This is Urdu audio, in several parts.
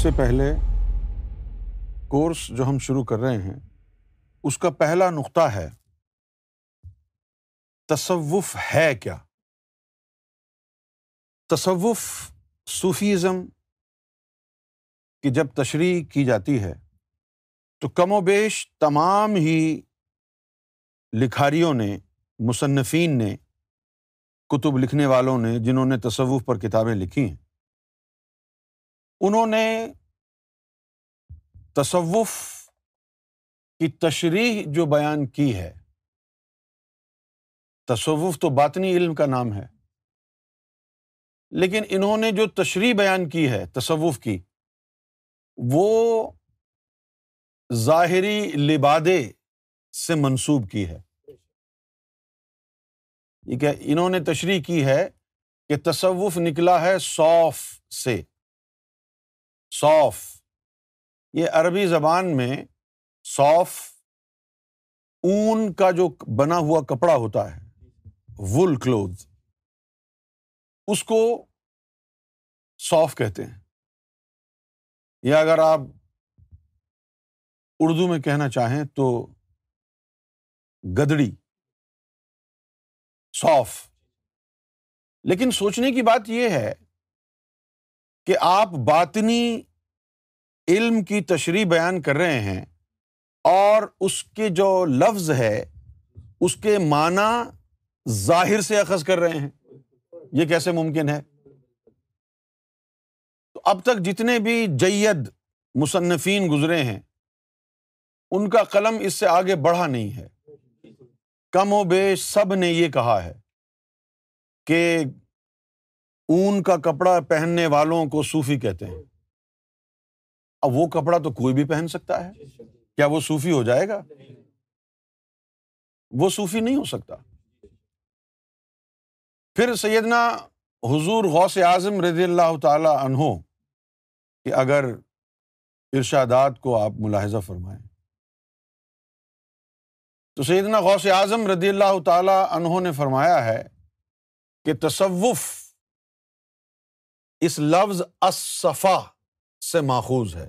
سے پہلے کورس جو ہم شروع کر رہے ہیں اس کا پہلا نقطہ ہے تصوف ہے کیا تصوف صوفیزم کی جب تشریح کی جاتی ہے تو کم و بیش تمام ہی لکھاریوں نے مصنفین نے کتب لکھنے والوں نے جنہوں نے تصوف پر کتابیں لکھی ہیں انہوں نے تصوف کی تشریح جو بیان کی ہے تصوف تو باطنی علم کا نام ہے لیکن انہوں نے جو تشریح بیان کی ہے تصوف کی وہ ظاہری لبادے سے منسوب کی ہے ٹھیک ہے انہوں نے تشریح کی ہے کہ تصوف نکلا ہے صوف سے صوف یہ عربی زبان میں صوف اون کا جو بنا ہوا کپڑا ہوتا ہے ول کلوتھ اس کو صوف کہتے ہیں یا اگر آپ اردو میں کہنا چاہیں تو گدڑی صوف لیکن سوچنے کی بات یہ ہے کہ آپ باطنی علم کی تشریح بیان کر رہے ہیں اور اس کے جو لفظ ہے اس کے معنی ظاہر سے اخذ کر رہے ہیں یہ کیسے ممکن ہے تو اب تک جتنے بھی جید مصنفین گزرے ہیں ان کا قلم اس سے آگے بڑھا نہیں ہے کم و بیش سب نے یہ کہا ہے کہ اون کا کپڑا پہننے والوں کو صوفی کہتے ہیں اب وہ کپڑا تو کوئی بھی پہن سکتا ہے کیا وہ صوفی ہو جائے گا وہ سوفی نہیں ہو سکتا پھر سیدنا حضور غوث اعظم رضی اللہ تعالی عنہ کہ اگر ارشادات کو آپ ملاحظہ فرمائیں تو سیدنا غوث اعظم رضی اللہ تعالی عنہ نے فرمایا ہے کہ تصوف اس لفظ اصفا سے ماخوذ ہے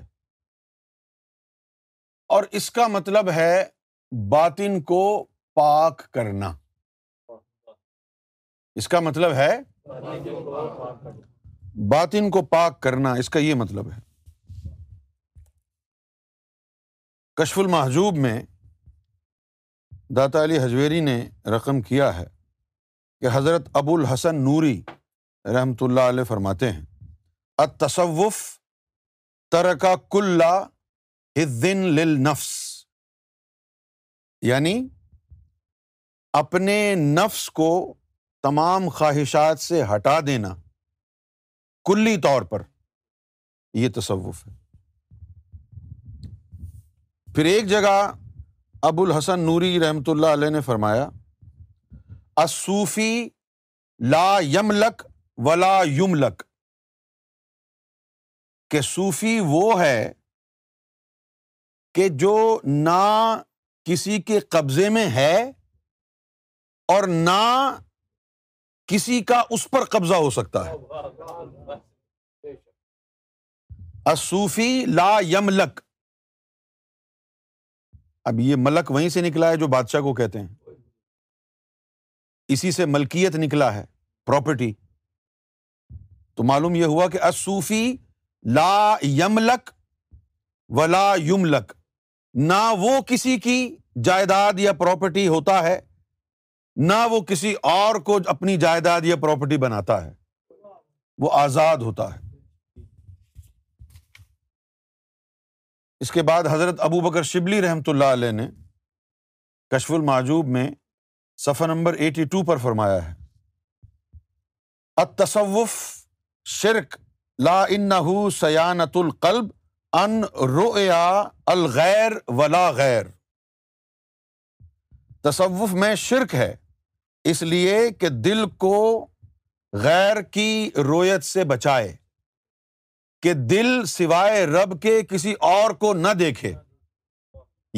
اور اس کا مطلب ہے باطن کو پاک کرنا اس کا مطلب ہے باطن کو پاک کرنا اس کا یہ مطلب ہے کشف المحجوب میں داتا علی حجویری نے رقم کیا ہے کہ حضرت ابو الحسن نوری رحمۃ اللہ علیہ فرماتے ہیں اتصوف ترکا ترکا کل نفس یعنی اپنے نفس کو تمام خواہشات سے ہٹا دینا کلی طور پر یہ تصوف ہے پھر ایک جگہ ابو الحسن نوری رحمۃ اللہ علیہ نے فرمایا اصوفی لا یملک ولا یم لک کہ صوفی وہ ہے کہ جو نہ کسی کے قبضے میں ہے اور نہ کسی کا اس پر قبضہ ہو سکتا ہے اصوفی لا یم لک اب یہ ملک وہیں سے نکلا ہے جو بادشاہ کو کہتے ہیں اسی سے ملکیت نکلا ہے پراپرٹی تو معلوم یہ ہوا کہ اصوفی لا یملک ولا یملک نہ وہ کسی کی جائیداد یا پراپرٹی ہوتا ہے نہ وہ کسی اور کو اپنی جائیداد یا پراپرٹی بناتا ہے وہ آزاد ہوتا ہے اس کے بعد حضرت ابو بکر شبلی رحمۃ اللہ علیہ نے کشف الماجوب میں صفحہ نمبر ایٹی ٹو پر فرمایا ہے التصوف شرک لا انحو سیانت القلب ان رو الغیر ولا غیر تصوف میں شرک ہے اس لیے کہ دل کو غیر کی رویت سے بچائے کہ دل سوائے رب کے کسی اور کو نہ دیکھے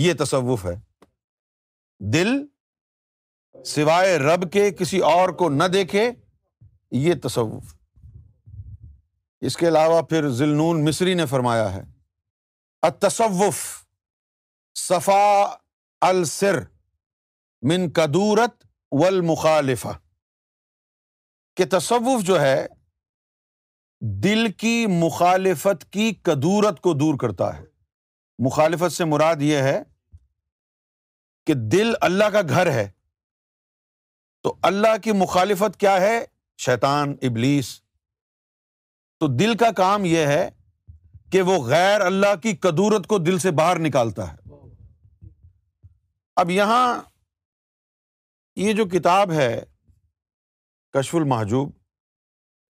یہ تصوف ہے دل سوائے رب کے کسی اور کو نہ دیکھے یہ تصوف اس کے علاوہ پھر ذلنون مصری نے فرمایا ہے التصوف صفا صفا من کدورت و المخالف کہ تصوف جو ہے دل کی مخالفت کی کدورت کو دور کرتا ہے مخالفت سے مراد یہ ہے کہ دل اللہ کا گھر ہے تو اللہ کی مخالفت کیا ہے شیطان ابلیس تو دل کا کام یہ ہے کہ وہ غیر اللہ کی کدورت کو دل سے باہر نکالتا ہے اب یہاں یہ جو کتاب ہے کشف المحجوب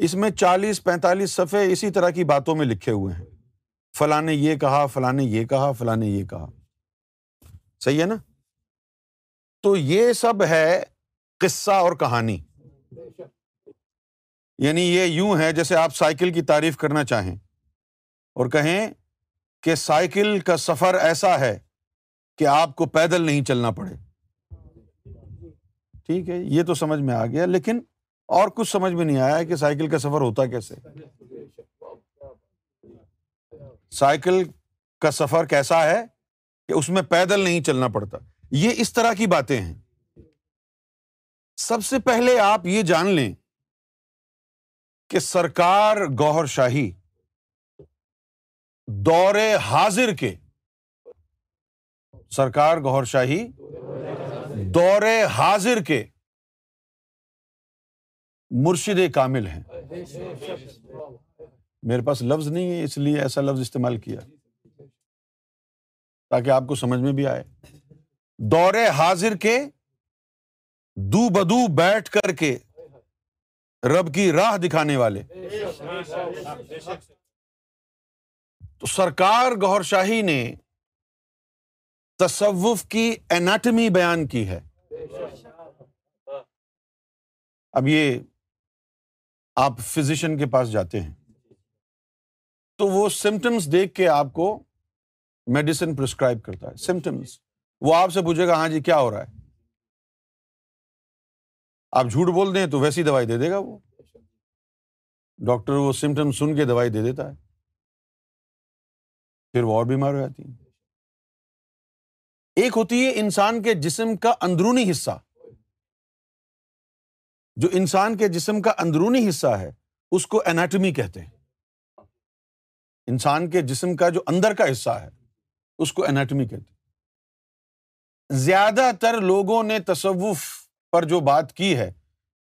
اس میں چالیس پینتالیس صفحے اسی طرح کی باتوں میں لکھے ہوئے ہیں فلاں نے یہ کہا فلاں نے یہ کہا فلاں نے یہ کہا صحیح ہے نا تو یہ سب ہے قصہ اور کہانی یعنی یہ یوں ہے جیسے آپ سائیکل کی تعریف کرنا چاہیں اور کہیں کہ سائیکل کا سفر ایسا ہے کہ آپ کو پیدل نہیں چلنا پڑے ٹھیک ہے یہ تو سمجھ میں آ گیا لیکن اور کچھ سمجھ میں نہیں آیا کہ سائیکل کا سفر ہوتا کیسے سائیکل کا سفر کیسا ہے کہ اس میں پیدل نہیں چلنا پڑتا یہ اس طرح کی باتیں ہیں سب سے پہلے آپ یہ جان لیں کہ سرکار گوہر شاہی دور حاضر کے سرکار گوہر شاہی دور حاضر کے مرشد کامل ہیں میرے پاس لفظ نہیں ہے اس لیے ایسا لفظ استعمال کیا تاکہ آپ کو سمجھ میں بھی آئے دور حاضر کے دو بدو بیٹھ کر کے رب کی راہ دکھانے والے تو سرکار گور شاہی نے تصوف کی ایناٹمی بیان کی ہے اب یہ آپ فزیشین کے پاس جاتے ہیں تو وہ سمٹمس دیکھ کے آپ کو میڈیسن پرسکرائب کرتا ہے سمٹمس وہ آپ سے پوچھے گا ہاں جی کیا ہو رہا ہے آپ جھوٹ بول دیں تو ویسی دوائی دے دے گا وہ ڈاکٹر وہ سمٹم سن کے دوائی دے دیتا ہے پھر وہ اور بیمار ہو جاتی ایک ہوتی ہے انسان کے جسم کا اندرونی حصہ جو انسان کے جسم کا اندرونی حصہ ہے اس کو انیٹمی کہتے ہیں انسان کے جسم کا جو اندر کا حصہ ہے اس کو انیٹمی کہتے ہیں زیادہ تر لوگوں نے تصوف پر جو بات کی ہے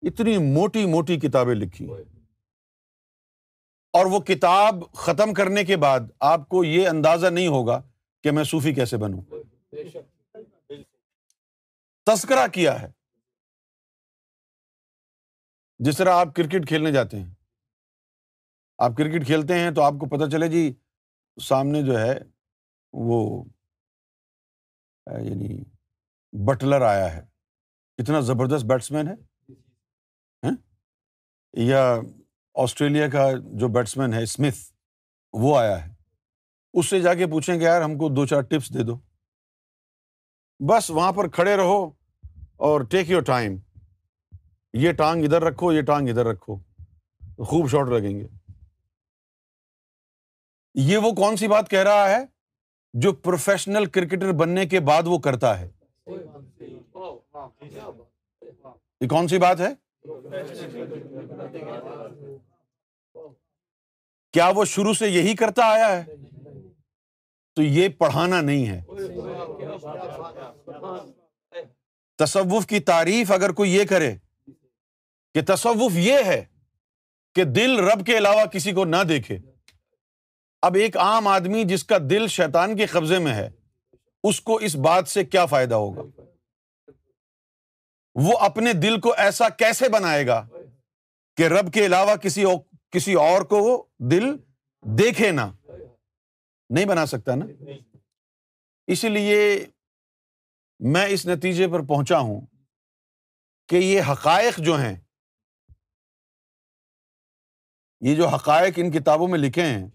اتنی موٹی موٹی کتابیں لکھی اور وہ کتاب ختم کرنے کے بعد آپ کو یہ اندازہ نہیں ہوگا کہ میں صوفی کیسے بنوں تذکرہ کیا ہے جس طرح آپ کرکٹ کھیلنے جاتے ہیں آپ کرکٹ کھیلتے ہیں تو آپ کو پتہ چلے جی سامنے جو ہے وہ یعنی بٹلر آیا ہے اتنا زبردست بیٹس مین ہے ہاں؟ یا آسٹریلیا کا جو بیٹس مین ہے اسمتھ وہ آیا ہے اس سے جا کے پوچھیں کہ یار ہم کو دو چار ٹپس دے دو بس وہاں پر کھڑے رہو اور ٹیک یور ٹائم یہ ٹانگ ادھر رکھو یہ ٹانگ ادھر رکھو خوب شارٹ لگیں گے یہ وہ کون سی بات کہہ رہا ہے جو پروفیشنل کرکٹر بننے کے بعد وہ کرتا ہے یہ کون سی بات ہے کیا وہ شروع سے یہی کرتا آیا ہے تو یہ پڑھانا نہیں ہے تصوف کی تعریف اگر کوئی یہ کرے کہ تصوف یہ ہے کہ دل رب کے علاوہ کسی کو نہ دیکھے اب ایک عام آدمی جس کا دل شیطان کے قبضے میں ہے اس کو اس بات سے کیا فائدہ ہوگا وہ اپنے دل کو ایسا کیسے بنائے گا کہ رب کے علاوہ کسی کسی اور کو وہ دل دیکھے نہ نہیں بنا سکتا نا اس لیے میں اس نتیجے پر پہنچا ہوں کہ یہ حقائق جو ہیں یہ جو حقائق ان کتابوں میں لکھے ہیں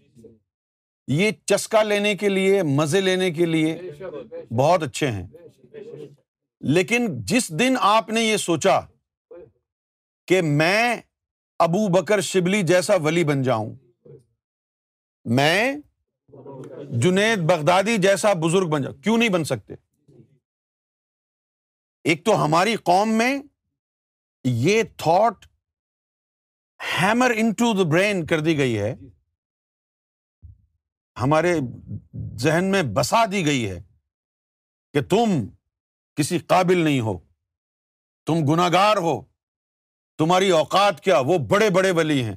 یہ چسکا لینے کے لیے مزے لینے کے لیے بہت اچھے ہیں لیکن جس دن آپ نے یہ سوچا کہ میں ابو بکر شبلی جیسا ولی بن جاؤں میں جنید بغدادی جیسا بزرگ بن جاؤں کیوں نہیں بن سکتے ایک تو ہماری قوم میں یہ thought hammer into the brain کر دی گئی ہے ہمارے ذہن میں بسا دی گئی ہے کہ تم کسی قابل نہیں ہو تم گناگار ہو تمہاری اوقات کیا وہ بڑے بڑے ولی ہیں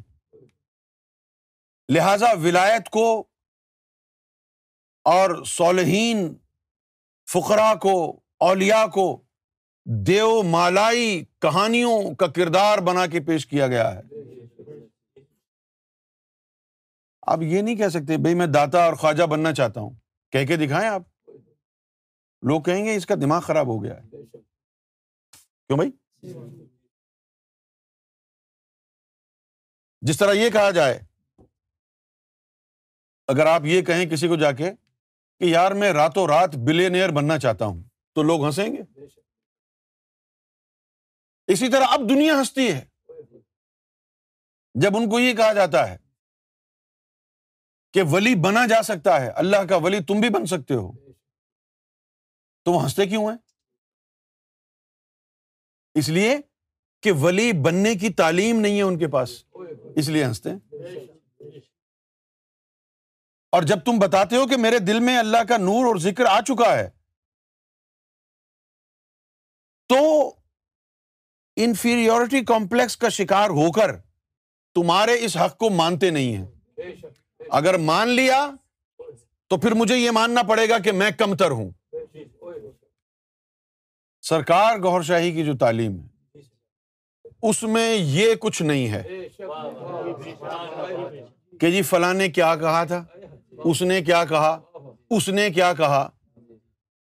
لہذا ولایت کو اور صالحین فقرا کو اولیا کو دیو مالائی کہانیوں کا کردار بنا کے پیش کیا گیا ہے آپ یہ نہیں کہہ سکتے بھائی میں داتا اور خواجہ بننا چاہتا ہوں کہہ کے دکھائیں آپ لوگ کہیں گے اس کا دماغ خراب ہو گیا ہے کیوں بھائی جی جس طرح یہ کہا جائے اگر آپ یہ کہیں کسی کو جا کے کہ یار میں راتوں رات بلینئر بننا چاہتا ہوں تو لوگ ہنسیں گے اسی طرح اب دنیا ہنستی ہے جب ان کو یہ کہا جاتا ہے کہ ولی بنا جا سکتا ہے اللہ کا ولی تم بھی بن سکتے ہو ہنستے کیوں ہیں اس لیے کہ ولی بننے کی تعلیم نہیں ہے ان کے پاس اس لیے ہنستے ہیں اور جب تم بتاتے ہو کہ میرے دل میں اللہ کا نور اور ذکر آ چکا ہے تو انفیریورٹی کمپلیکس کا شکار ہو کر تمہارے اس حق کو مانتے نہیں ہیں اگر مان لیا تو پھر مجھے یہ ماننا پڑے گا کہ میں کمتر ہوں سرکار گور شاہی کی جو تعلیم ہے اس میں یہ کچھ نہیں ہے کہ جی فلاں نے کیا کہا تھا اس نے کیا کہا اس نے کیا کہا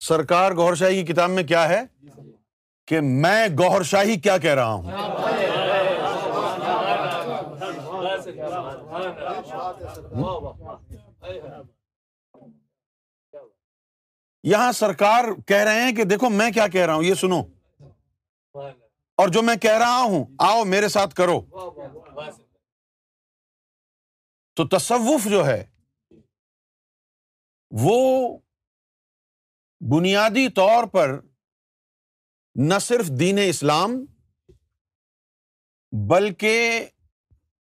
سرکار گور شاہی کی کتاب میں کیا ہے کہ میں گور شاہی کیا کہہ رہا ہوں یہاں سرکار کہہ رہے ہیں کہ دیکھو میں کیا کہہ رہا ہوں یہ سنو اور جو میں کہہ رہا ہوں آؤ میرے ساتھ کرو تو تصوف جو ہے وہ بنیادی طور پر نہ صرف دین اسلام بلکہ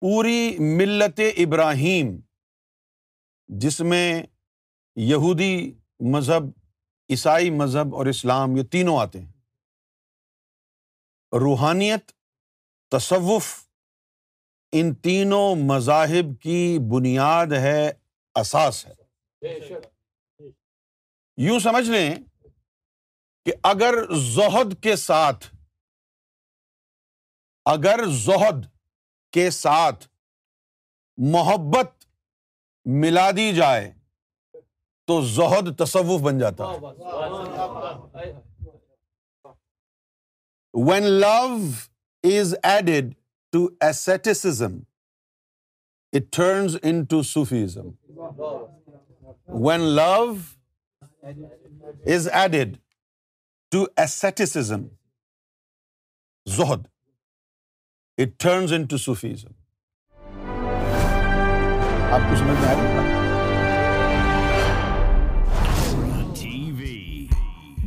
پوری ملت ابراہیم جس میں یہودی مذہب عیسائی مذہب اور اسلام یہ تینوں آتے ہیں روحانیت تصوف ان تینوں مذاہب کی بنیاد ہے اساس ہے یوں سمجھ لیں کہ اگر زہد کے ساتھ اگر زہد کے ساتھ محبت ملا دی جائے تو زہد تصوف بن جاتا ہے when love is added to asceticism it turns into Sufism when love is added to asceticism Zuhd it turns in to Sufism آپ کو سمجھ میں آ